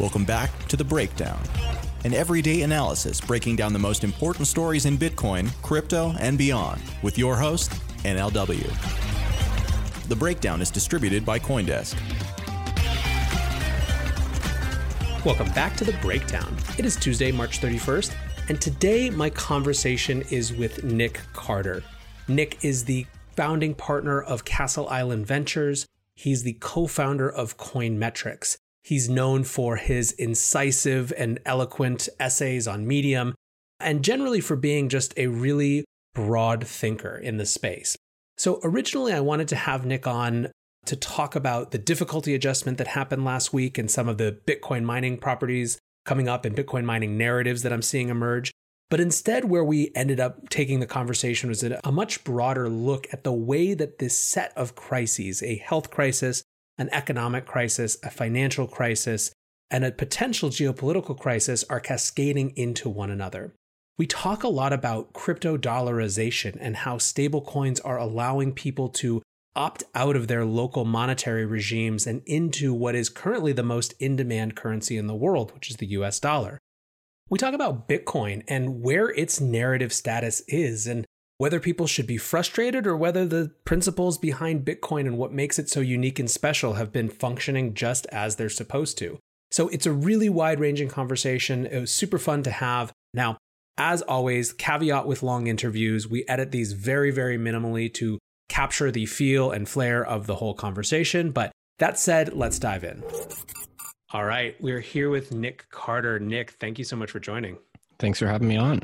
Welcome back to The Breakdown, an everyday analysis breaking down the most important stories in Bitcoin, crypto, and beyond with your host, NLW. The Breakdown is distributed by Coindesk. Welcome back to the breakdown. It is Tuesday, March 31st, and today my conversation is with Nic Carter. Nic is the founding partner of Castle Island Ventures. He's the co founder of Coin Metrics. He's known for his incisive and eloquent essays on Medium, and generally for being just a really broad thinker in the space. So, originally, I wanted to have Nic on to talk about the difficulty adjustment that happened last week and some of the Bitcoin mining properties coming up and Bitcoin mining narratives that I'm seeing emerge. But instead, where we ended up taking the conversation was a much broader look at the way that this set of crises a health crisis, an economic crisis, a financial crisis, and a potential geopolitical crisis are cascading into one another. We talk a lot about crypto dollarization and how stablecoins are allowing people to opt out of their local monetary regimes and into what is currently the most in demand currency in the world, which is the US dollar. We talk about Bitcoin and where its narrative status is, and whether people should be frustrated or whether the principles behind Bitcoin and what makes it so unique and special have been functioning just as they're supposed to. So it's a really wide ranging conversation. It was super fun to have. Now, as always, caveat with long interviews, we edit these very, very minimally to capture the feel and flair of the whole conversation. But that said, let's dive in. All right, we're here with Nic Carter. Nic, thank you so much for joining. Thanks for having me on.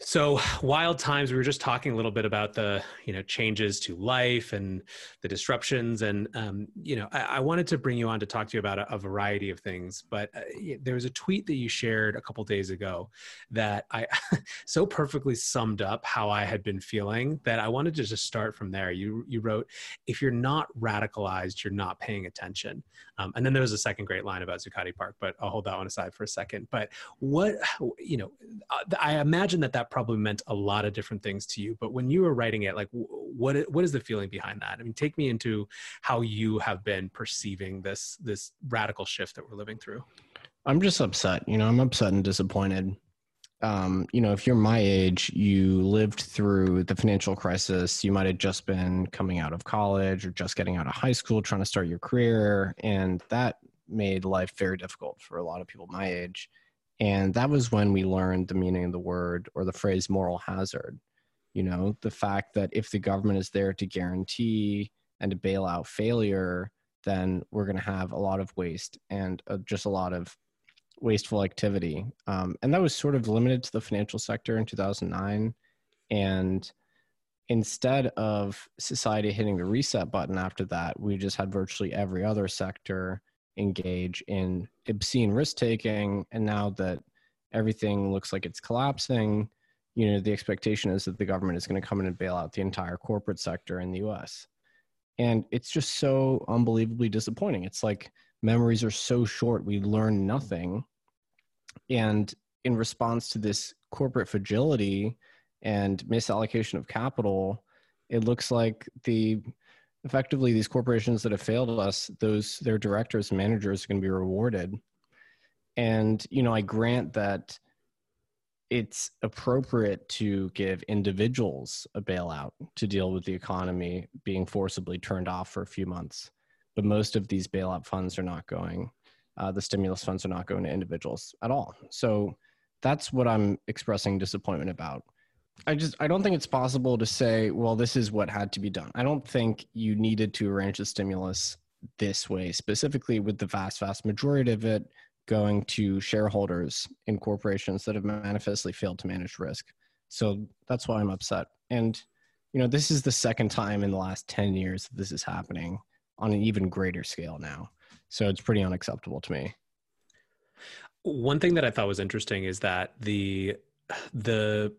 So wild times. We were just talking a little bit about the you know changes to life and the disruptions, and um, you know I, I, wanted to bring you on to talk to you about a, a variety of things. But uh, there was a tweet that you shared a couple days ago that I so perfectly summed up how I had been feeling that I wanted to just start from there. You you wrote, "If you're not radicalized, you're not paying attention." Um, and then there was a second great line about Zuccotti Park, but I'll hold that one aside for a second. But what you know, uh, I imagine that that probably meant a lot of different things to you. But when you were writing it, like what what is the feeling behind that? I mean, take me into how you have been perceiving this this radical shift that we're living through. I'm just upset. You know, I'm upset and disappointed. Um, you know, if you're my age, you lived through the financial crisis. You might have just been coming out of college or just getting out of high school, trying to start your career, and that made life very difficult for a lot of people my age. And that was when we learned the meaning of the word or the phrase moral hazard. You know, the fact that if the government is there to guarantee and to bail out failure, then we're going to have a lot of waste and uh, just a lot of wasteful activity. Um, and that was sort of limited to the financial sector in 2009. And instead of society hitting the reset button after that, we just had virtually every other sector engage in obscene risk taking and now that everything looks like it's collapsing you know the expectation is that the government is going to come in and bail out the entire corporate sector in the US and it's just so unbelievably disappointing it's like memories are so short we learn nothing and in response to this corporate fragility and misallocation of capital it looks like the effectively these corporations that have failed us those their directors and managers are going to be rewarded and you know i grant that it's appropriate to give individuals a bailout to deal with the economy being forcibly turned off for a few months. But most of these bailout funds are not going, uh, the stimulus funds are not going to individuals at all. So that's what I'm expressing disappointment about. I just I don't think it's possible to say, well, this is what had to be done. I don't think you needed to arrange the stimulus this way, specifically with the vast, vast majority of it going to shareholders in corporations that have manifestly failed to manage risk. So that's why I'm upset. And you know, this is the second time in the last 10 years that this is happening on an even greater scale now. So it's pretty unacceptable to me. One thing that I thought was interesting is that the the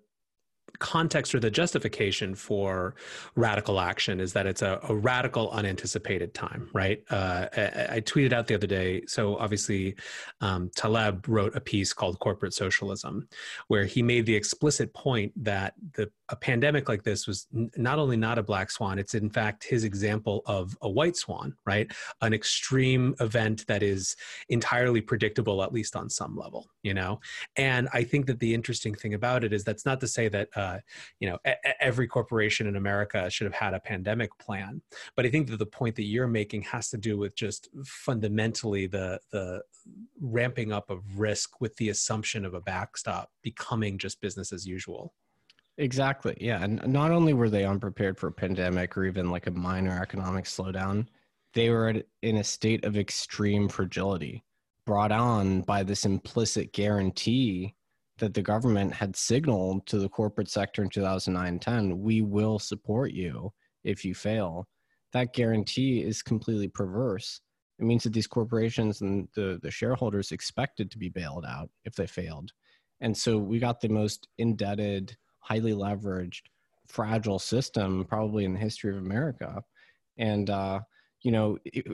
context or the justification for radical action is that it's a, a radical unanticipated time right? Uh, I, I, tweeted out the other day so obviously um, taleb wrote a piece called corporate socialism where he made the explicit point that the a pandemic like this was n- not only not a black swan it's in fact his example of a white swan right? An extreme event that is entirely predictable at least on some level you know? And i think that the interesting thing about it is that's not to say that uh, you know a- every corporation in america should have had a pandemic plan but i think that the point that you're making has to do with just fundamentally the the ramping up of risk with the assumption of a backstop becoming just business as usual Exactly. Yeah. And not only were they unprepared for a pandemic or even like a minor economic slowdown, they were in a state of extreme fragility brought on by this implicit guarantee that the government had signaled to the corporate sector in 2009 10 we will support you if you fail. That guarantee is completely perverse. It means that these corporations and the, the shareholders expected to be bailed out if they failed. And so we got the most indebted highly leveraged, fragile system probably in the history of America. And, uh, you know, it,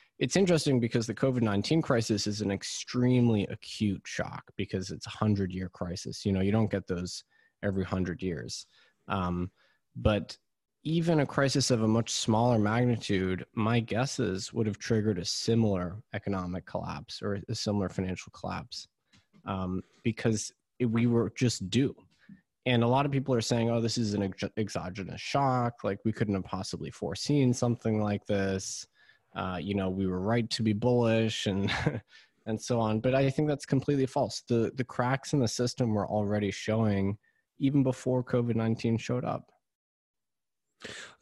it's interesting because the COVID 19 crisis is an extremely acute shock because it's a 100 year crisis. You know, you don't get those every 100 years. Um, but even a crisis of a much smaller magnitude, my guesses would have triggered a similar economic collapse or a similar financial collapse um, because it, we were just due and a lot of people are saying oh this is an ex- exogenous shock. Like we couldn't have possibly foreseen something like this. Uh, you know we were right to be bullish and and so on. But i think that's completely false. The the cracks in the system were already showing even before covid-19 showed up.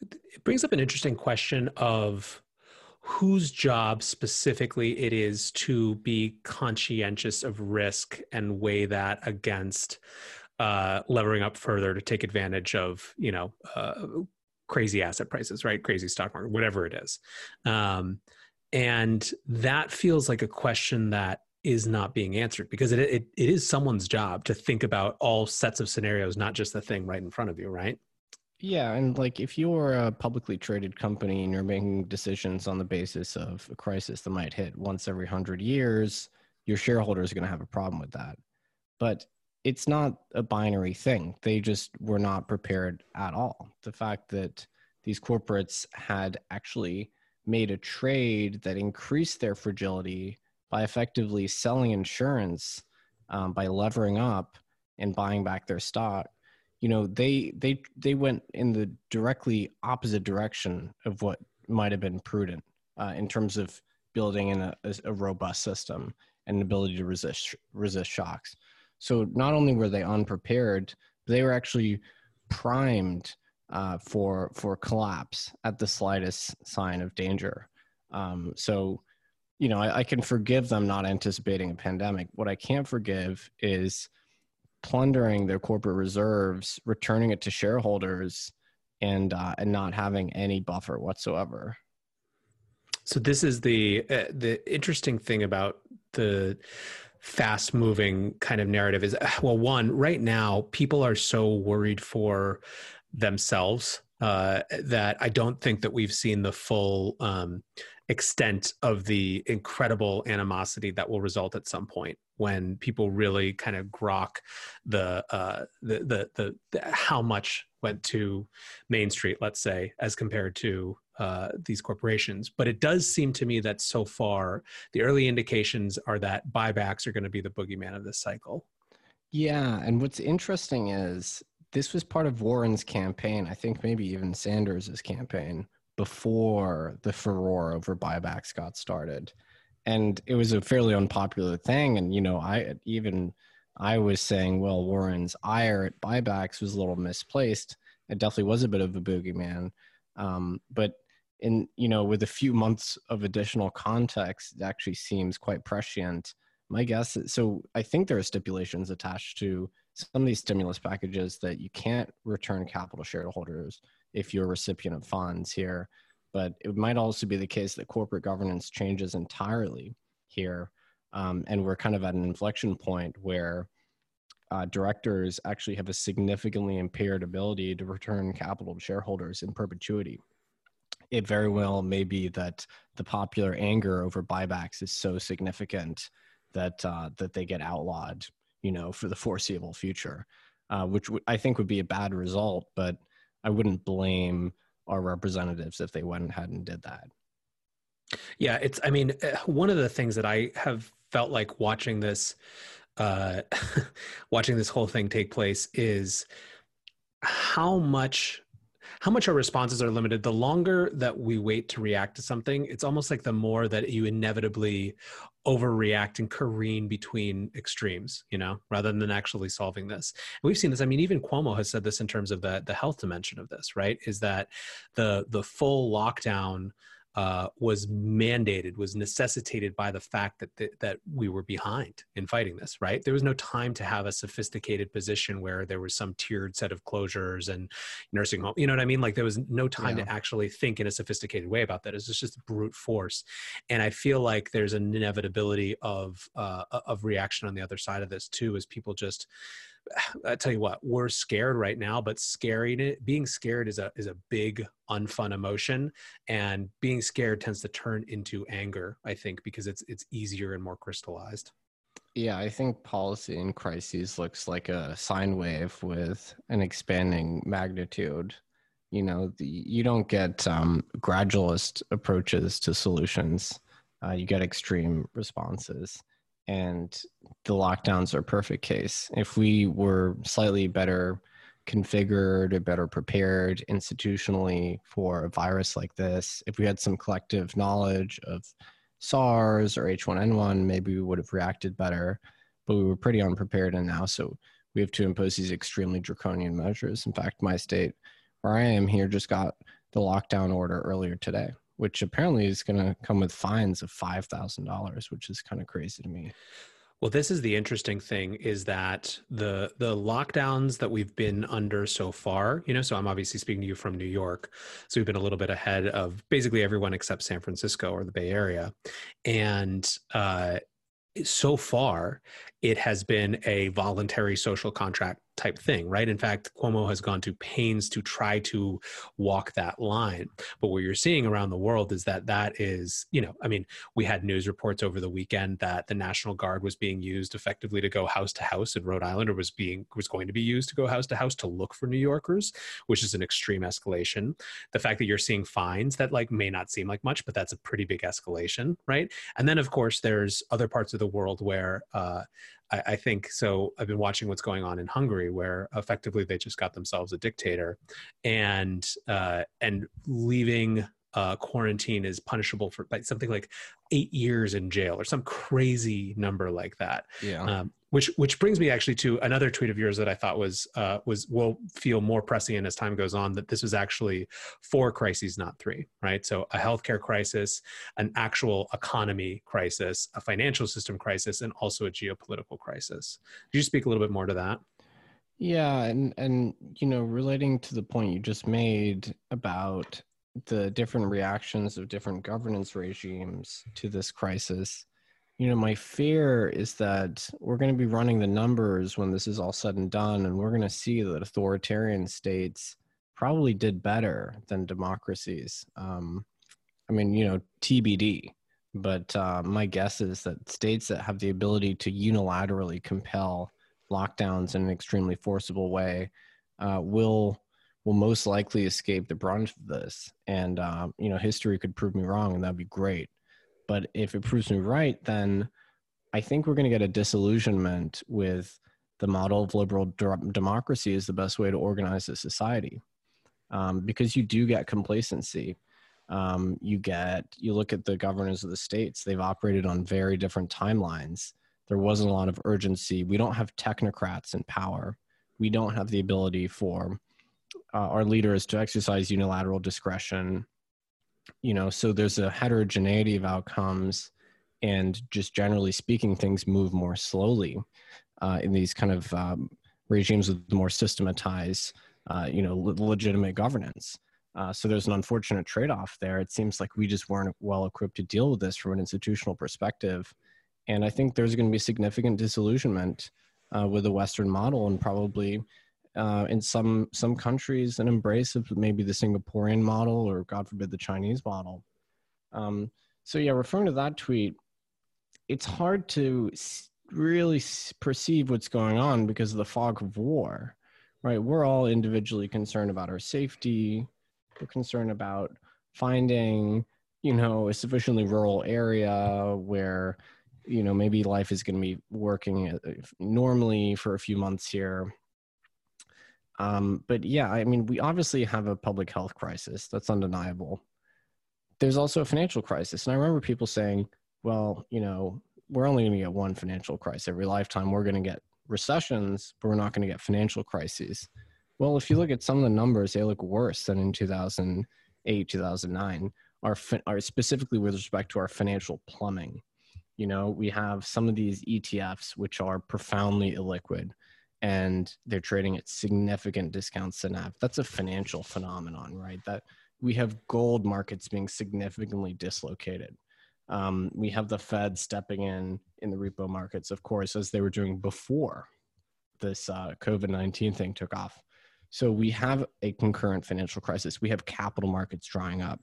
It brings up an interesting question of whose job specifically it is to be conscientious of risk and weigh that against uh, levering up further to take advantage of you know uh, crazy asset prices, right? Crazy stock market, whatever it is, um, and that feels like a question that is not being answered because it, it it is someone's job to think about all sets of scenarios, not just the thing right in front of you, right? Yeah, and like if you're a publicly traded company and you're making decisions on the basis of a crisis that might hit once every hundred years, your shareholders are going to have a problem with that. But it's not a binary thing. They just were not prepared at all. The fact that these corporates had actually made a trade that increased their fragility by effectively selling insurance, um, by levering up and buying back their stock. You know, they they they went in the directly opposite direction of what might have been prudent uh, in terms of building in a, a robust system and an ability to resist resist shocks. So not only were they unprepared, they were actually primed uh, for for collapse at the slightest sign of danger. Um, so, you know, I, I, can forgive them not anticipating a pandemic. What I can't forgive is plundering their corporate reserves, returning it to shareholders, and uh, and not having any buffer whatsoever. So this is the uh, the interesting thing about the fast moving kind of narrative is well one right now people are so worried for themselves uh, that i don't think that we've seen the full um, extent of the incredible animosity that will result at some point when people really kind of grok the, uh, the, the, the, the how much went to main street let's say as compared to uh, these corporations. But it does seem to me that so far, the early indications are that buybacks are going to be the boogeyman of this cycle. Yeah, and what's interesting is this was part of Warren's campaign. I think maybe even Sanders's campaign before the furor over buybacks got started. And it was a fairly unpopular thing. And, you know, I even I was saying, well, Warren's ire at buybacks was a little misplaced. It definitely was a bit of a boogeyman. Um, but in, you know, with a few months of additional context, it actually seems quite prescient. My guess is, so I think there are stipulations attached to some of these stimulus packages that you can't return capital shareholders if you're a recipient of funds here. But it might also be the case that corporate governance changes entirely here. Um, and we're kind of at an inflection point where uh, directors actually have a significantly impaired ability to return capital to shareholders in perpetuity. It very well may be that the popular anger over buybacks is so significant that uh, that they get outlawed, you know, for the foreseeable future, uh, which w- I think would be a bad result. But I wouldn't blame our representatives if they went ahead and did that. Yeah, it's. I mean, eh, one of the things that I have felt like watching this, uh, watching this whole thing take place is how much how much our responses are limited the longer that we wait to react to something it's almost like the more that you inevitably overreact and careen between extremes you know rather than actually solving this and we've seen this i mean even cuomo has said this in terms of the the health dimension of this right is that the the full lockdown uh, was mandated, was necessitated by the fact that th- that we were behind in fighting this. Right, there was no time to have a sophisticated position where there was some tiered set of closures and nursing home. You know what I mean? Like there was no time yeah. to actually think in a sophisticated way about that. It's just brute force, and I feel like there's an inevitability of uh, of reaction on the other side of this too, as people just I tell you what, we're scared right now, but scaring being scared is a is a big unfun emotion, and being scared tends to turn into anger. I think because it's it's easier and more crystallized. Yeah, I think policy in crises looks like a sine wave with an expanding magnitude. You know, the, you don't get um, gradualist approaches to solutions. Uh, you get extreme responses and the lockdowns are perfect case. If we were slightly better configured or better prepared institutionally for a virus like this, if we had some collective knowledge of SARS or H1N1, maybe we would have reacted better. But we were pretty unprepared, and now so we have to impose these extremely draconian measures. In fact, my state, where I am here, just got the lockdown order earlier today which apparently is going to come with fines of $5,000, which is kind of crazy to me. Well, this is the interesting thing is that the the lockdowns that we've been under so far, you know, so I'm obviously speaking to you from New York. So we've been a little bit ahead of basically everyone except San Francisco or the Bay Area. And uh so far it has been a voluntary social contract type thing, right? In fact, Cuomo has gone to pains to try to walk that line. But what you're seeing around the world is that that is, you know, I mean, we had news reports over the weekend that the National Guard was being used effectively to go house to house in Rhode Island, or was being was going to be used to go house to house to look for New Yorkers, which is an extreme escalation. The fact that you're seeing fines that like may not seem like much, but that's a pretty big escalation, right? And then of course there's other parts of the world where uh, I, I, think so. I've been watching what's going on in Hungary, where effectively they just got themselves a dictator, and uh, and leaving uh, quarantine is punishable for like something like eight years in jail or some crazy number like that. Yeah. Um, which which brings me actually to another tweet of yours that I thought was uh, was will feel more prescient as time goes on. That this was actually four crises, not three. Right. So a healthcare crisis, an actual economy crisis, a financial system crisis, and also a geopolitical crisis. Could you speak a little bit more to that? Yeah, and and you know, relating to the point you just made about the different reactions of different governance regimes to this crisis you know my fear is that we're going to be running the numbers when this is all said and done and we're going to see that authoritarian states probably did better than democracies um, i mean you know tbd but uh, my guess is that states that have the ability to unilaterally compel lockdowns in an extremely forcible way uh, will will most likely escape the brunt of this. And uh, you know, history could prove me wrong, and that'd be great. But if it proves me right, then I think we're going to get a disillusionment with the model of liberal democracy is the best way to organize a society um, because you do get complacency. Um, you get, you look at the governors of the states, they've operated on very different timelines. There wasn't a lot of urgency. We don't have technocrats in power. We don't have the ability for uh, our leaders to exercise unilateral discretion. You know, so there's a heterogeneity of outcomes, and just generally speaking, things move more slowly uh, in these kind of um, regimes with more systematized, uh, you know, legitimate governance. Uh, so there's an unfortunate trade-off there. It seems like we just weren't well equipped to deal with this from an institutional perspective, and I think there's going to be significant disillusionment uh, with the Western model, and probably uh, in some some countries an embrace of maybe the Singaporean model, or God forbid, the Chinese model. Um, so yeah, referring to that tweet, it's hard to really perceive what's going on because of the fog of war, right? We're all individually concerned about our safety. We're concerned about finding, you know, a sufficiently rural area where, you know, maybe life is going to be working uh, normally for a few months here. Um, but yeah, I mean, we obviously have a public health crisis. That's undeniable. There's also a financial crisis. And I remember people saying, well, you know, we're only going to get one financial crisis every lifetime. We're going to get recessions, but we're not going to get financial crises. Well, if you look at some of the numbers, they look worse than in 2008, 2009, are, are specifically with respect to our financial plumbing. You know, we have some of these ETFs which are profoundly illiquid and they're trading at significant discounts to NAV. That's a financial phenomenon, right? That we have gold markets being significantly dislocated um, we have the Fed stepping in in the repo markets, of course, as they were doing before this uh, COVID 19 thing took off. So we have a concurrent financial crisis. We have capital markets drying up,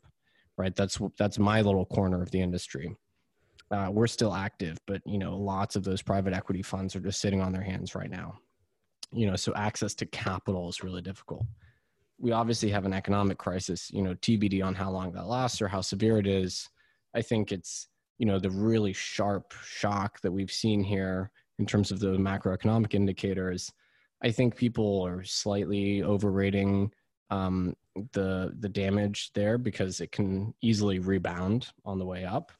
right? That's that's my little corner of the industry. Uh, we're still active, but you know, lots of those private equity funds are just sitting on their hands right now. You know, so access to capital is really difficult. We obviously have an economic crisis. You know, TBD on how long that lasts or how severe it is. I think it's you know the really sharp shock that we've seen here in terms of the macroeconomic indicators. I think people are slightly overrating um, the the damage there because it can easily rebound on the way up.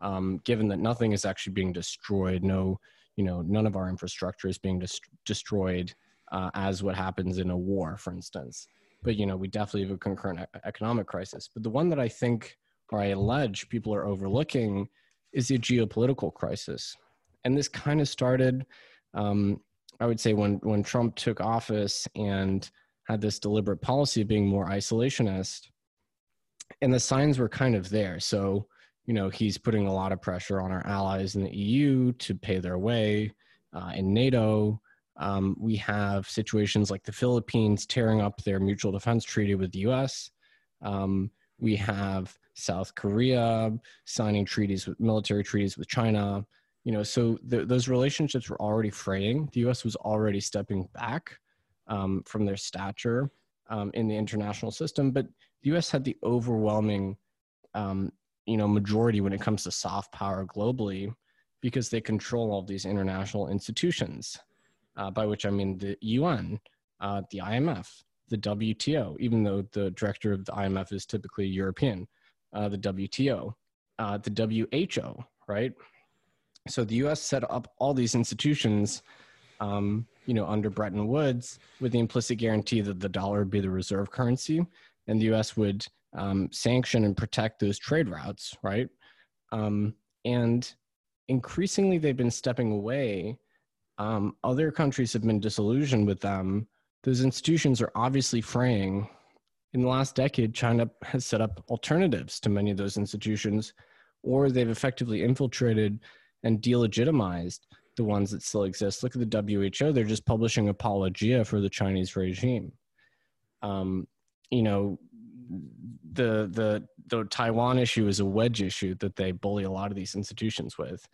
Um, given that nothing is actually being destroyed, no, you know, none of our infrastructure is being dest- destroyed uh, as what happens in a war, for instance. But you know, we definitely have a concurrent economic crisis. But the one that I think or I allege people are overlooking is the geopolitical crisis. And this kind of started, um, I would say, when, when Trump took office and had this deliberate policy of being more isolationist. And the signs were kind of there. So, you know, he's putting a lot of pressure on our allies in the EU to pay their way. Uh, in NATO, um, we have situations like the Philippines tearing up their mutual defense treaty with the US. Um, we have South Korea signing treaties with military treaties with China. You know, so th- those relationships were already fraying. The U.S. was already stepping back um, from their stature um, in the international system, but the U.S. had the overwhelming, um, you know, majority when it comes to soft power globally, because they control all these international institutions. Uh, by which I mean the UN, uh, the IMF, the WTO, even though the director of the IMF is typically European, uh, the WTO, uh, the WHO, right? So the U.S. set up all these institutions, um, you know, under Bretton Woods with the implicit guarantee that the dollar would be the reserve currency, and the U.S. would um, sanction and protect those trade routes, right? Um, and increasingly, they've been stepping away. Um, other countries have been disillusioned with them those institutions are obviously fraying. In the last decade, China has set up alternatives to many of those institutions, or they've effectively infiltrated and delegitimized the ones that still exist. Look at the WHO; they're just publishing apologia for the Chinese regime. Um, you know, the the the Taiwan issue is a wedge issue that they bully a lot of these institutions with,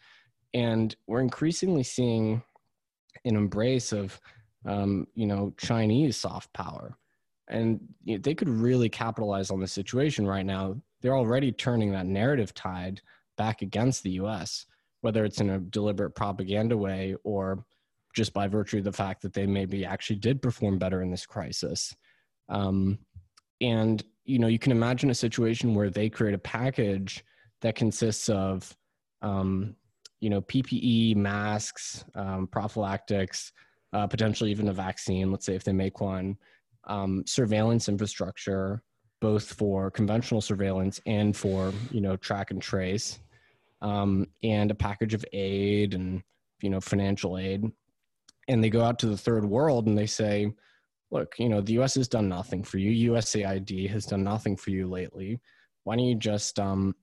and we're increasingly seeing an embrace of um, you know, Chinese soft power. And you know, they could really capitalize on the situation right now. They're already turning that narrative tide back against the US, whether it's in a deliberate propaganda way or just by virtue of the fact that they maybe actually did perform better in this crisis. Um, and you know, you can imagine a situation where they create a package that consists of, um, you know, PPE, masks, um, prophylactics, uh, potentially even a vaccine. Let's say if they make one, um, surveillance infrastructure, both for conventional surveillance and for you know track and trace, um, and a package of aid and you know financial aid. And they go out to the third world and they say, look, you know, the US has done nothing for you. USAID has done nothing for you lately. Why don't you just, um,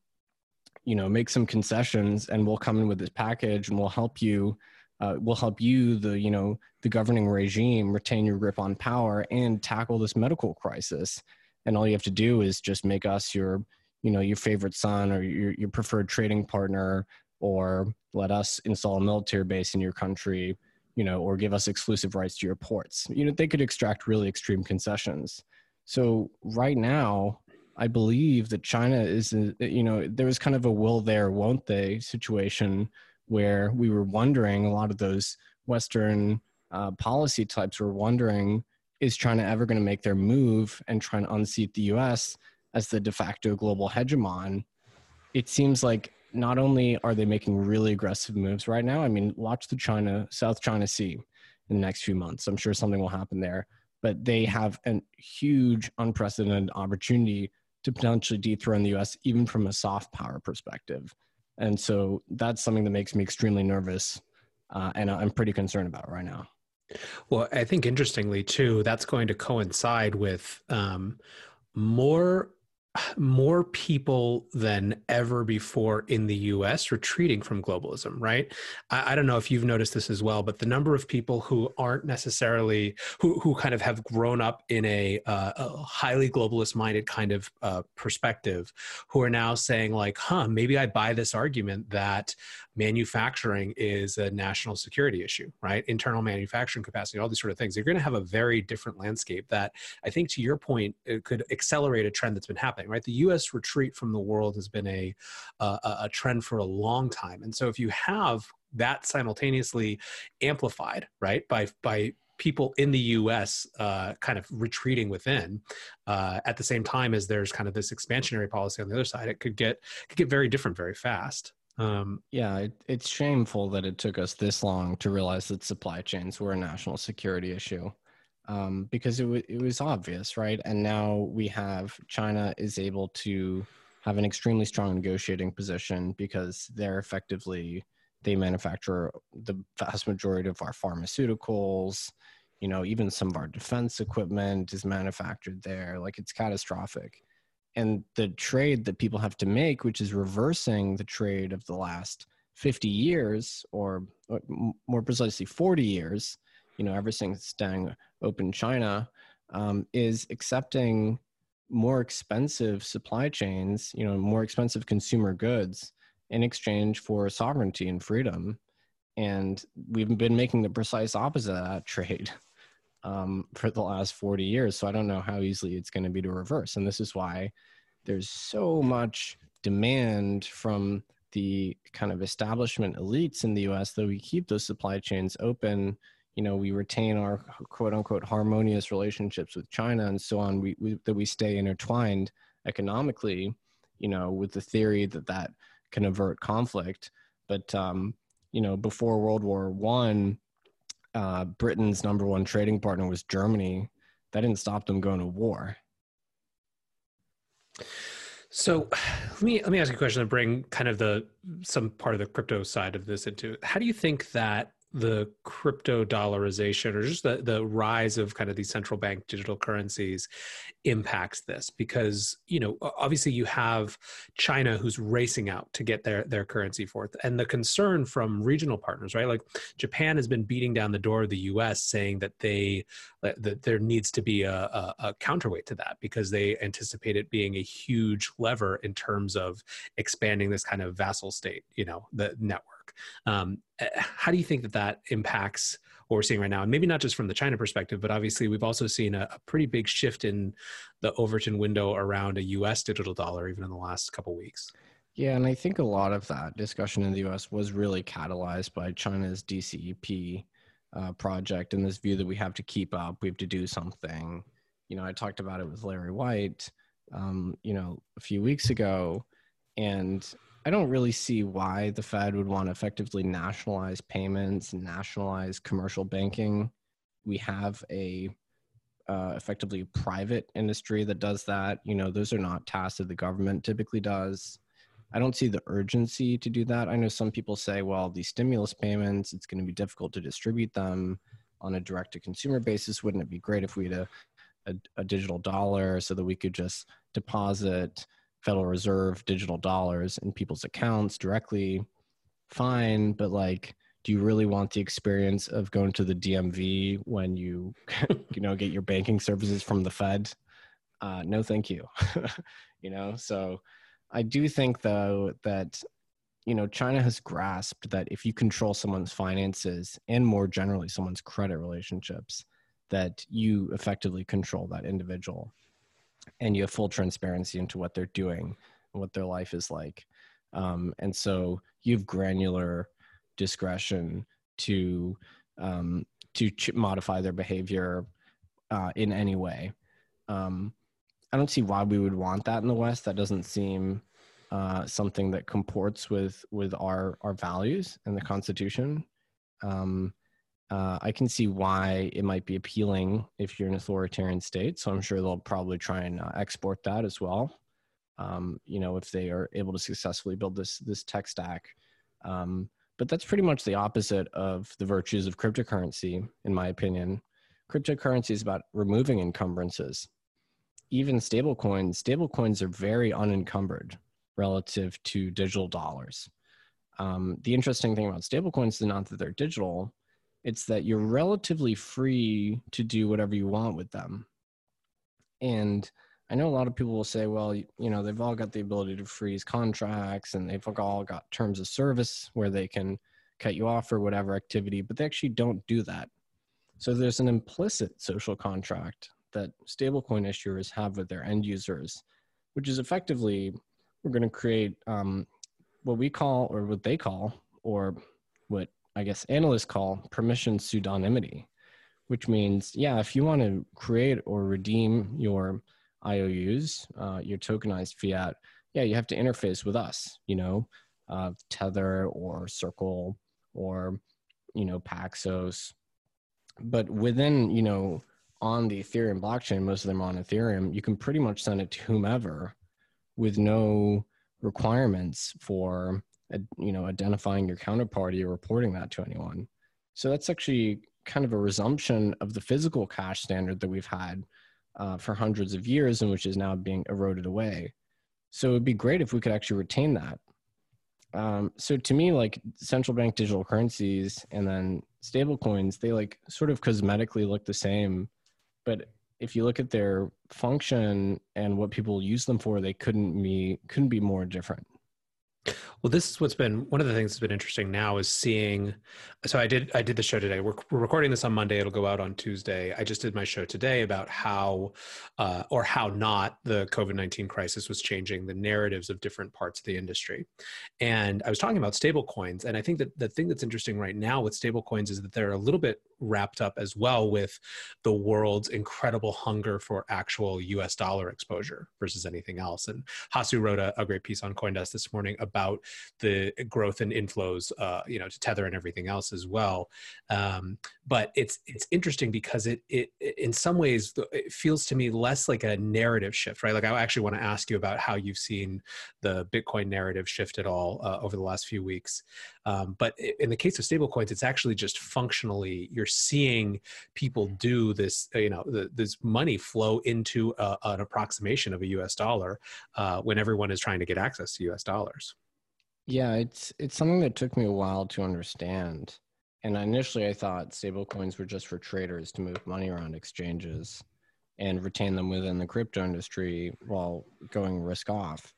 you know, make some concessions and we'll come in with this package and we'll help you. Uh, we'll help you, the you know, the governing regime, retain your grip on power and tackle this medical crisis. And all you have to do is just make us your, you know, your favorite son or your your preferred trading partner, or let us install a military base in your country you know, or give us exclusive rights to your ports. You know, they could extract really extreme concessions. So right now, I believe that China is, uh, you know, there was kind of a will there, won't they situation where we were wondering, a lot of those Western uh, policy types were wondering, is China ever going to make their move and try and unseat the US as the de facto global hegemon? It seems like not only are they making really aggressive moves right now, I mean, watch the China, South China Sea in the next few months. I'm sure something will happen there, but they have a huge, unprecedented opportunity to potentially dethrone the US, even from a soft power perspective. And so that's something that makes me extremely nervous uh, and I'm pretty concerned about right now. Well, I think interestingly, too, that's going to coincide with um, more more people than ever before in the US retreating from globalism, right? I, I, don't know if you've noticed this as well, but the number of people who aren't necessarily, who, who kind of have grown up in a, uh, a highly globalist minded kind of uh, perspective, who are now saying, like, huh, maybe I buy this argument that manufacturing is a national security issue, right? Internal manufacturing capacity, all these sort of things. You're going to have a very different landscape that I think, to your point, it could accelerate a trend that's been happening, right? The U.S. retreat from the world has been a a, a trend for a long time, and so if you have that simultaneously amplified, right, by by people in the U.S. Uh, kind of retreating within, uh, at the same time as there's kind of this expansionary policy on the other side, it could get could get very different very fast. Um, yeah, it, it's shameful that it took us this long to realize that supply chains were a national security issue um, because it, w- it was obvious, right? And now we have China is able to have an extremely strong negotiating position because they're effectively they manufacture the vast majority of our pharmaceuticals. You know even some of our defense equipment is manufactured there. Like it's catastrophic. And the trade that people have to make, which is reversing the trade of the last 50 years, or, more precisely 40 years, you know, ever since Deng opened China, um, is accepting more expensive supply chains, you know, more expensive consumer goods in exchange for sovereignty and freedom. And we've been making the precise opposite of that trade um, for the last 40 years. So I don't know how easily it's going to be to reverse. And this is why there's so much demand from the kind of establishment elites in the US that we keep those supply chains open. You know, we retain our quote unquote harmonious relationships with China and so on, we, we, that we stay intertwined economically, you know, with the theory that that can avert conflict. But, um, you know, before World War One, uh, Britain's number one trading partner was Germany. That didn't stop them going to war. So let me let me ask you a question and bring kind of the some part of the crypto side of this into How do you think that the crypto dollarization or just the, the rise of kind of these central bank digital currencies impacts this because you know obviously you have china who's racing out to get their their currency forth. And the concern from regional partners right? Like japan has been beating down the door of the us saying that they that there needs to be a, a, a counterweight to that because they anticipate it being a huge lever in terms of expanding this kind of vassal state you know the network um, eh, how do you think that that impacts what we're seeing right now? And maybe not just from the China perspective, but obviously we've also seen a, a pretty big shift in the Overton window around a U.S. digital dollar, even in the last couple weeks. Yeah, and I think a lot of that discussion in the U.S. was really catalyzed by China's DCEP uh, project and this view that we have to keep up, we have to do something. You know, I talked about it with Larry White, um, you know, a few weeks ago, and I don't really see why the Fed would want to effectively nationalize payments, nationalize commercial banking. We have a uh, effectively private industry that does that. You know, those are not tasks that the government typically does. I don't see the urgency to do that. I know some people say, well, these stimulus payments, it's going to be difficult to distribute them on a direct to consumer basis. Wouldn't it be great if we had a, a, a digital dollar so that we could just deposit Federal Reserve digital dollars in people's accounts directly? Fine, but like, do you really want the experience of going to the DMV when you, you know, get your banking services from the Fed? Uh, no, thank you. you know, so I do think though that you know China has grasped that if you control someone's finances and more generally someone's credit relationships, that you effectively control that individual, and you have full transparency into what they're doing and what their life is like, um, and so you have granular discretion to um, to ch- modify their behavior uh, in any way. Um, I don't see why we would want that in the West. That doesn't seem uh, something that comports with with our our values and the Constitution. Um, uh, I can see why it might be appealing if you're an authoritarian state. So I'm sure they'll probably try and uh, export that as well. Um, you know, if they are able to successfully build this this tech stack. Um, but that's pretty much the opposite of the virtues of cryptocurrency, in my opinion. Cryptocurrency is about removing encumbrances even stable coins, stable coins are very unencumbered relative to digital dollars. Um, the interesting thing about stable coins is not that they're digital, it's that you're relatively free to do whatever you want with them. And I know a lot of people will say, well, you know, they've all got the ability to freeze contracts and they've all got terms of service where they can cut you off for whatever activity, but they actually don't do that. So there's an implicit social contract that stablecoin issuers have with their end users, which is effectively we're going to create um, what we call, or what they call, or what I guess analysts call permission pseudonymity, which means, yeah, if you want to create or redeem your IOUs, uh, your tokenized fiat, yeah, you have to interface with us, you know, uh, Tether or Circle or, you know, Paxos. But within, you know, on the Ethereum blockchain, most of them on Ethereum, you can pretty much send it to whomever with no requirements for you know identifying your counterparty or reporting that to anyone. So that's actually kind of a resumption of the physical cash standard that we've had uh, for hundreds of years and which is now being eroded away. So it'd be great if we could actually retain that. Um, so to me, like central bank digital currencies and then stable coins, they like sort of cosmetically look the same but if you look at their function and what people use them for, they couldn't be couldn't be more different. Well, this is what's been one of the things that's been interesting now is seeing. So I did I did the show today. We're, we're recording this on Monday. It'll go out on Tuesday. I just did my show today about how uh, or how not the COVID nineteen crisis was changing the narratives of different parts of the industry. And I was talking about stable coins, and I think that the thing that's interesting right now with stable coins is that they're a little bit wrapped up as well with the world's incredible hunger for actual US dollar exposure versus anything else. And Hasu wrote a, a great piece on Coindesk this morning about the growth and inflows, uh, you know, to Tether and everything else as well. Um, but it's it's interesting because it it in some ways it feels to me less like a narrative shift, right? Like I actually want to ask you about how you've seen the Bitcoin narrative shift at all uh, over the last few weeks. Um, but in the case of stablecoins, it's actually just functionally you're seeing people do this, uh, you know, the, this money flow into a, an approximation of a U.S. dollar uh, when everyone is trying to get access to U.S. dollars. Yeah, it's it's something that took me a while to understand. And initially, I thought stablecoins were just for traders to move money around exchanges and retain them within the crypto industry while going risk off.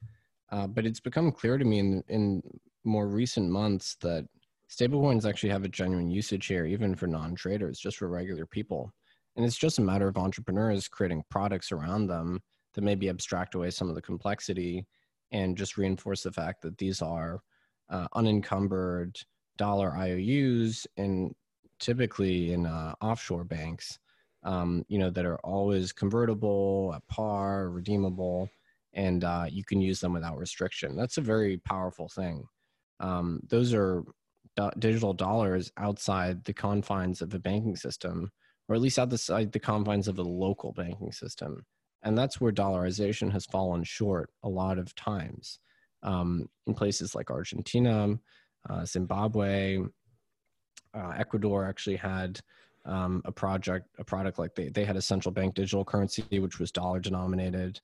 Uh, but it's become clear to me in, in more recent months that stablecoins actually have a genuine usage here, even for non traders, just for regular people. And it's just a matter of entrepreneurs creating products around them that maybe abstract away some of the complexity and just reinforce the fact that these are uh, unencumbered dollar IOUs and typically in uh, offshore banks, um, you know, that are always convertible at par, redeemable, and uh, you can use them without restriction. That's a very powerful thing. Um, those are do- digital dollars outside the confines of the banking system, or at least outside the confines of the local banking system. And that's where dollarization has fallen short a lot of times. Um, in places like Argentina, uh, Zimbabwe, uh, Ecuador actually had um, a project, a product like they, they had a central bank digital currency, which was dollar denominated.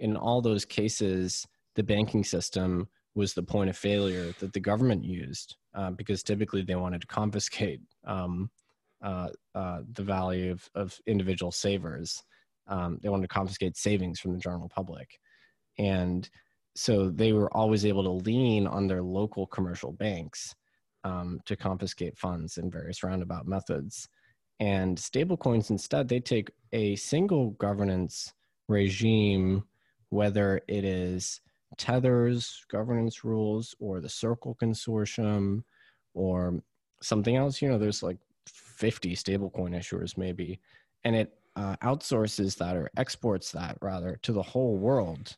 In all those cases, the banking system was the point of failure that the government used uh, because typically they wanted to confiscate um, uh, uh, the value of, of individual savers. Um, they wanted to confiscate savings from the general public. And so they were always able to lean on their local commercial banks um, to confiscate funds in various roundabout methods. And stablecoins instead, they take a single governance regime, whether it is Tether's governance rules or the Circle Consortium or something else. You know, there's like 50 stablecoin issuers maybe, and it uh, outsources that or exports that rather to the whole world,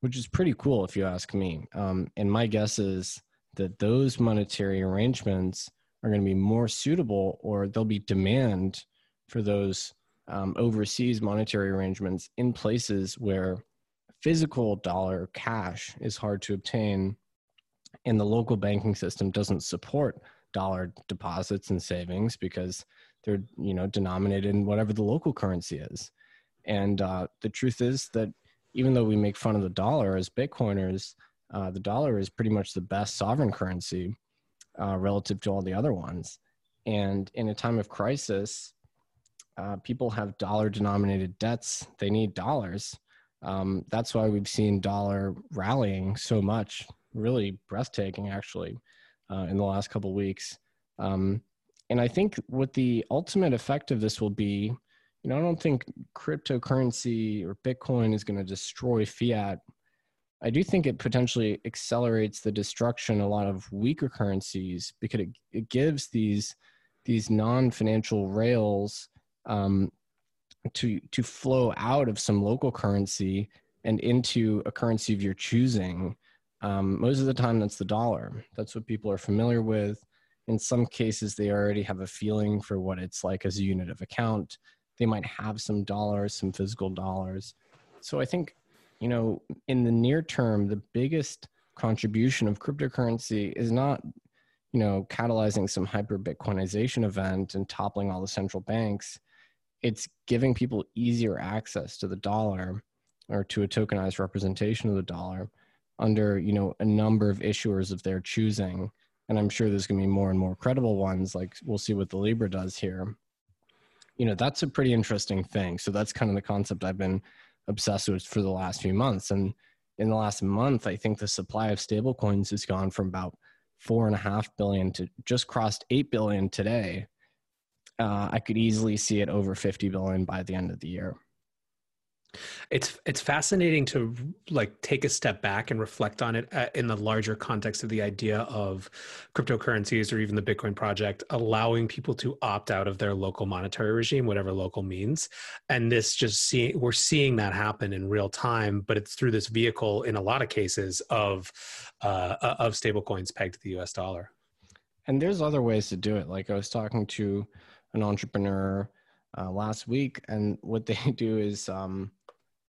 which is pretty cool if you ask me. Um, and my guess is that those monetary arrangements are going to be more suitable or there'll be demand for those um, overseas monetary arrangements in places where physical dollar cash is hard to obtain and the local banking system doesn't support dollar deposits and savings because they're you know denominated in whatever the local currency is. And uh, the truth is that even though we make fun of the dollar as bitcoiners uh, the dollar is pretty much the best sovereign currency uh, relative to all the other ones. And in a time of crisis uh, people have dollar denominated debts. They need dollars um, that's why we've seen dollar rallying so much really breathtaking actually uh, in the last couple weeks. Um, and I think what the ultimate effect of this will be, you know, I don't think cryptocurrency or Bitcoin is going to destroy fiat. I do think it potentially accelerates the destruction of a lot of weaker currencies because it, it gives these these non-financial rails um, to to flow out of some local currency and into a currency of your choosing um, most of the time, that's the dollar. That's what people are familiar with. In some cases, they already have a feeling for what it's like as a unit of account. They might have some dollars, some physical dollars. So I think, you know, in the near term, the biggest contribution of cryptocurrency is not, you know, catalyzing some hyper Bitcoinization event and toppling all the central banks. It's giving people easier access to the dollar or to a tokenized representation of the dollar under you know a number of issuers of their choosing. And i'm sure there's going to be more and more credible ones like we'll see what the libra does here. You know that's a pretty interesting thing. So that's kind of the concept i've been obsessed with for the last few months. And in the last month i think the supply of stable coins has gone from about four and a half billion to just crossed eight billion today uh, i could easily see it over 50 billion by the end of the year it's it's fascinating to like take a step back and reflect on it uh, in the larger context of the idea of cryptocurrencies or even the Bitcoin project allowing people to opt out of their local monetary regime, whatever local means. And this just seeing we're seeing that happen in real time, but it's through this vehicle in a lot of cases of uh, uh of stablecoins pegged to the U.S. dollar. And there's other ways to do it. Like I was talking to an entrepreneur uh, last week, and what they do is um,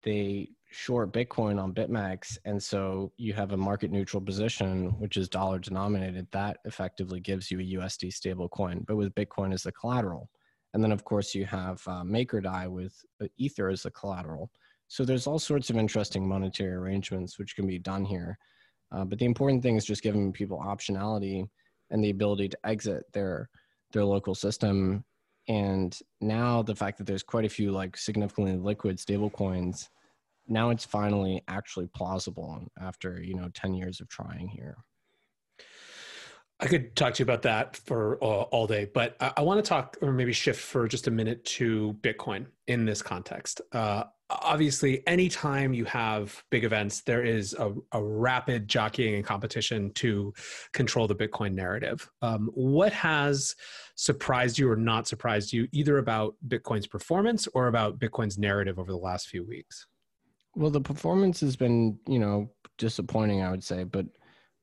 they short Bitcoin on BitMEX. And so you have a market neutral position, which is dollar denominated. That effectively gives you a USD stable coin, but with Bitcoin as the collateral. And then, of course, you have uh, MakerDAI with uh, Ether as the collateral. So there's all sorts of interesting monetary arrangements which can be done here. Uh, but the important thing is just giving people optionality and the ability to exit their their local system and now the fact that there's quite a few like significantly liquid stable coins now it's finally actually plausible after you know 10 years of trying here I could talk to you about that for uh, all day, but I, I want to talk or maybe shift for just a minute to Bitcoin in this context. Uh, obviously, anytime you have big events, there is a, a, rapid jockeying and competition to control the Bitcoin narrative. Um, what has surprised you or not surprised you, either about Bitcoin's performance or about Bitcoin's narrative over the last few weeks? Well, the performance has been, you know, disappointing, I would say. But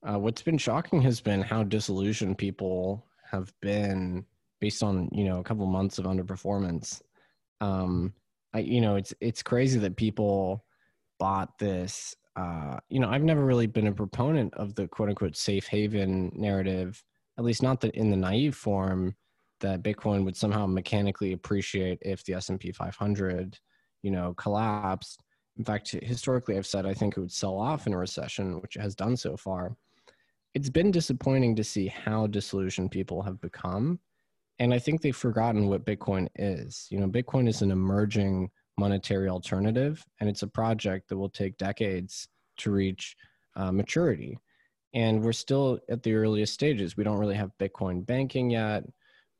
uh, what's been shocking has been how disillusioned people have been based on, you know, a couple months of underperformance. Um, I, you know, it's it's crazy that people bought this. Uh, you know, I've never really been a proponent of the quote unquote safe haven narrative, at least not that in the naive form that Bitcoin would somehow mechanically appreciate if the S and P 500, you know, collapsed. In fact, historically, I've said I think it would sell off in a recession, which has done so far. It's been disappointing to see how disillusioned people have become and I think they've forgotten what Bitcoin is. You know, Bitcoin is an emerging monetary alternative, and it's a project that will take decades to reach uh, maturity. And we're still at the earliest stages. We don't really have Bitcoin banking yet.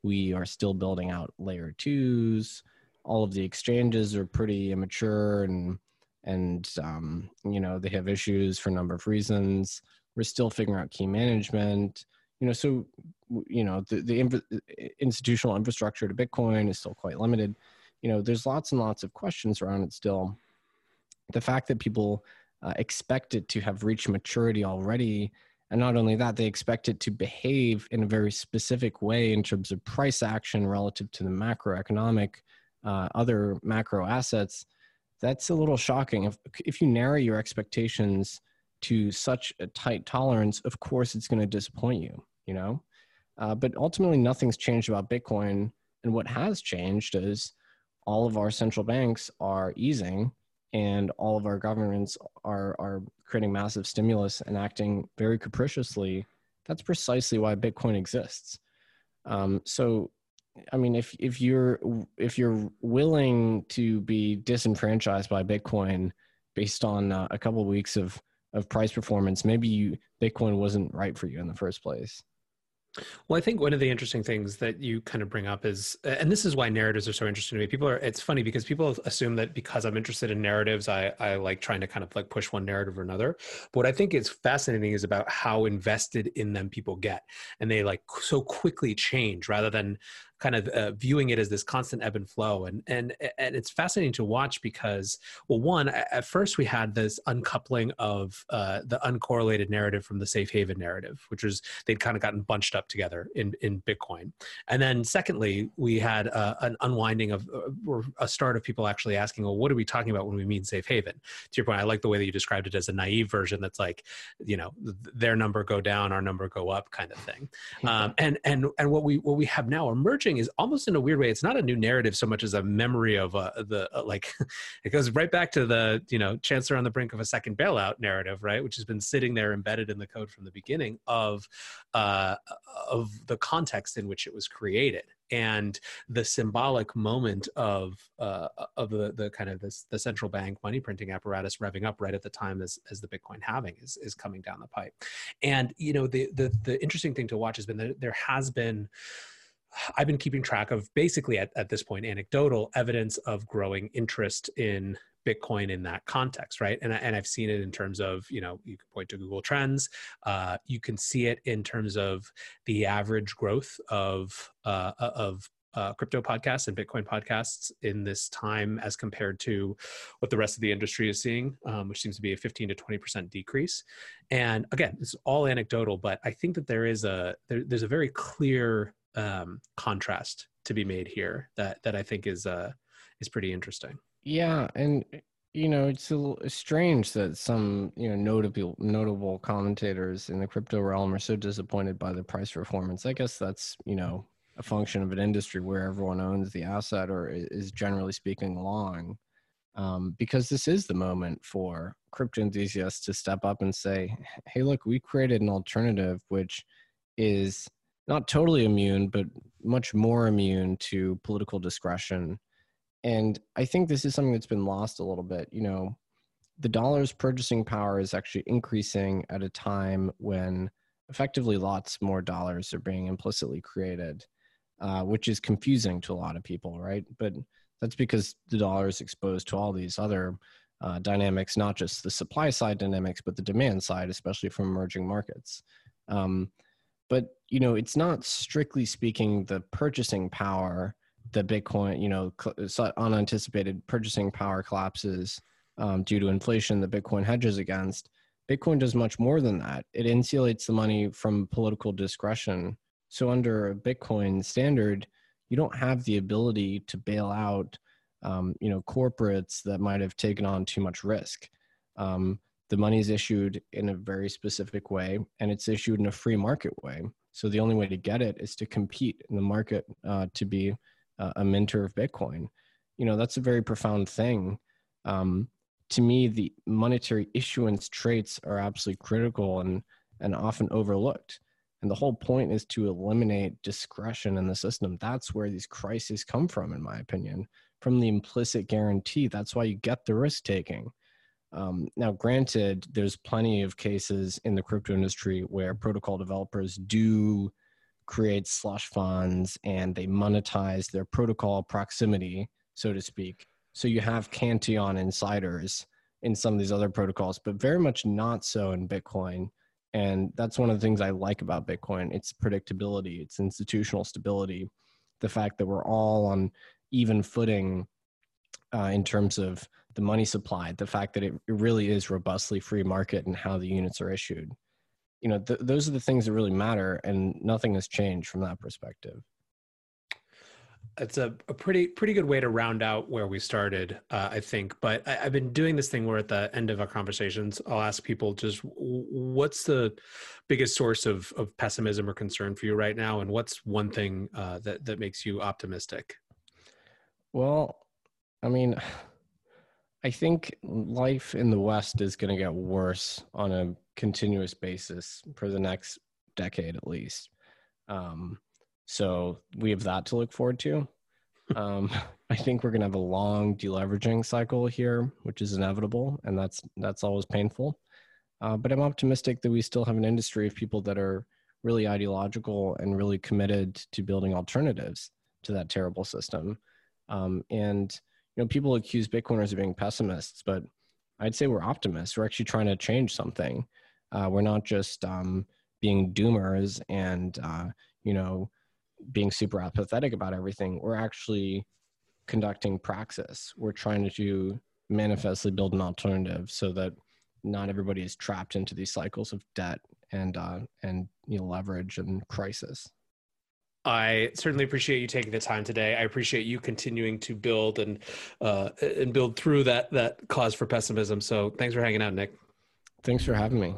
We are still building out layer twos. All of the exchanges are pretty immature and and um, you know they have issues for a number of reasons. We're still figuring out key management you know, so you know the the institutional infrastructure to Bitcoin is still quite limited. You know, there's lots and lots of questions around it still. The fact that people uh, expect it to have reached maturity already, and not only that, they expect it to behave in a very specific way in terms of price action relative to the macroeconomic uh, other macro assets. That's a little shocking. If if you narrow your expectations to such a tight tolerance, of course it's going to disappoint you you know? Uh, but ultimately, nothing's changed about Bitcoin. And what has changed is all of our central banks are easing and all of our governments are, are creating massive stimulus and acting very capriciously. That's precisely why Bitcoin exists. Um, so, I mean, if, if you're if you're willing to be disenfranchised by Bitcoin based on uh, a couple of weeks of of price performance, maybe you Bitcoin wasn't right for you in the first place. Well, I think one of the interesting things that you kind of bring up is, and this is why narratives are so interesting to me. People are, it's funny because people assume that because I'm interested in narratives, I, I like trying to kind of like push one narrative or another. But what I think is fascinating is about how invested in them people get. And they like so quickly change rather than kind of uh, viewing it as this constant ebb and flow. And and and it's fascinating to watch because well one at first we had this uncoupling of uh, the uncorrelated narrative from the safe haven narrative which was they'd kind of gotten bunched up together in in bitcoin. And then secondly we had uh, an unwinding of uh, or a start of people actually asking well what are we talking about when we mean safe haven? To your point i like the way that you described it as a naive version that's like you know their number go down our number go up kind of thing. Um, and and and what we what we have now emerging is almost in a weird way. It's not a new narrative so much as a memory of uh, the uh, like. it goes right back to the you know Chancellor on the brink of a second bailout narrative, right, which has been sitting there embedded in the code from the beginning of uh, of the context in which it was created and the symbolic moment of uh, of the the kind of this the central bank money printing apparatus revving up right at the time as as the Bitcoin halving is is coming down the pipe, and you know the the the interesting thing to watch has been that there has been I've been keeping track of basically at, at this point anecdotal evidence of growing interest in Bitcoin in that context, right? And, and I've seen it in terms of, you know, you can point to Google Trends. Uh, you can see it in terms of the average growth of uh, of uh, crypto podcasts and Bitcoin podcasts in this time as compared to what the rest of the industry is seeing, um, which seems to be a 15 to 20 percent decrease. And again, it's all anecdotal, but I think that there is a there, there's a very clear um, contrast to be made here that that I think is uh, is pretty interesting. Yeah, and you know it's strange that some you know notable notable commentators in the crypto realm are so disappointed by the price performance. I guess that's you know a function of an industry where everyone owns the asset or is generally speaking long. Um, because this is the moment for crypto enthusiasts to step up and say, "Hey, look, we created an alternative which is not totally immune, but much more immune to political discretion. And I think this is something that's been lost a little bit. You know, the dollar's purchasing power is actually increasing at a time when effectively lots more dollars are being implicitly created, uh, which is confusing to a lot of people, right? But That's because the dollar is exposed to all these other uh, dynamics, not just the supply side dynamics, but the demand side, especially from emerging markets. Um, but you know, it's not strictly speaking the purchasing power that Bitcoin, you know, unanticipated purchasing power collapses um, due to inflation that Bitcoin hedges against. Bitcoin does much more than that. It insulates the money from political discretion. So under a Bitcoin standard, you don't have the ability to bail out um, you know corporates that might have taken on too much risk um, the money is issued in a very specific way and it's issued in a free market way so the only way to get it is to compete in the market uh, to be uh, a mentor of bitcoin you know that's a very profound thing um, to me the monetary issuance traits are absolutely critical and and often overlooked and the whole point is to eliminate discretion in the system that's where these crises come from in my opinion from the implicit guarantee. That's why you get the risk taking. Um, now, granted, there's plenty of cases in the crypto industry where protocol developers do create slush funds and they monetize their protocol proximity, so to speak. So you have Cantillon insiders in some of these other protocols, but very much not so in Bitcoin. And that's one of the things I like about Bitcoin its predictability, its institutional stability, the fact that we're all on even footing uh, in terms of the money supply, the fact that it, it really is robustly free market and how the units are issued. You know, th- those are the things that really matter, and nothing has changed from that perspective it's a, a pretty pretty good way to round out where we started uh, i think but I, have been doing this thing where at the end of our conversations i'll ask people just what's the biggest source of, of pessimism or concern for you right now and what's one thing uh, that that makes you optimistic well i mean i think life in the west is going to get worse on a continuous basis for the next decade at least um, so we have that to look forward to. Um, I think we're going to have a long deleveraging cycle here, which is inevitable, and that's that's always painful. Uh, but I'm optimistic that we still have an industry of people that are really ideological and really committed to building alternatives to that terrible system. Um, and know, people accuse Bitcoiners of being pessimists, but I'd say we're optimists. We're actually trying to change something. Uh, we're not just um, being doomers and uh, you know being super apathetic about everything. We're actually conducting praxis. We're trying to manifestly build an alternative so that not everybody is trapped into these cycles of debt and uh, and you know leverage and crisis. I certainly appreciate you taking the time today. I appreciate you continuing to build and uh, and build through that that cause for pessimism. So thanks for hanging out, Nic. Thanks for having me.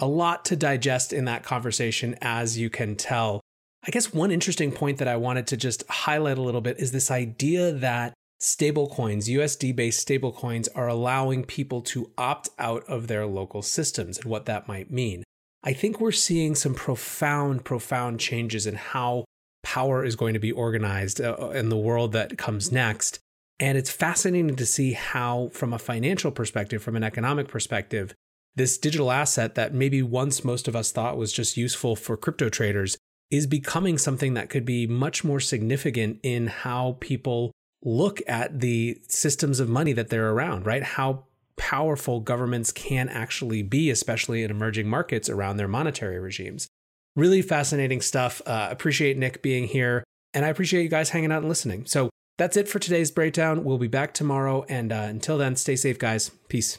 A lot to digest in that conversation, as you can tell. I guess one interesting point that I wanted to just highlight a little bit is this idea that stablecoins, USD based stablecoins, are allowing people to opt out of their local systems and what that might mean. I think we're seeing some profound, profound changes in how power is going to be organized uh, uh, in the world that comes next. And it's fascinating to see how, from a financial perspective, from an economic perspective, this digital asset that maybe once most of us thought was just useful for crypto traders is becoming something that could be much more significant in how people look at the systems of money that they're around, right? How powerful governments can actually be, especially in emerging markets around their monetary regimes. Really fascinating stuff. Uh, appreciate Nic being here, and I appreciate you guys hanging out and listening. So that's it for today's breakdown. We'll be back tomorrow, and uh, until then, stay safe, guys. Peace.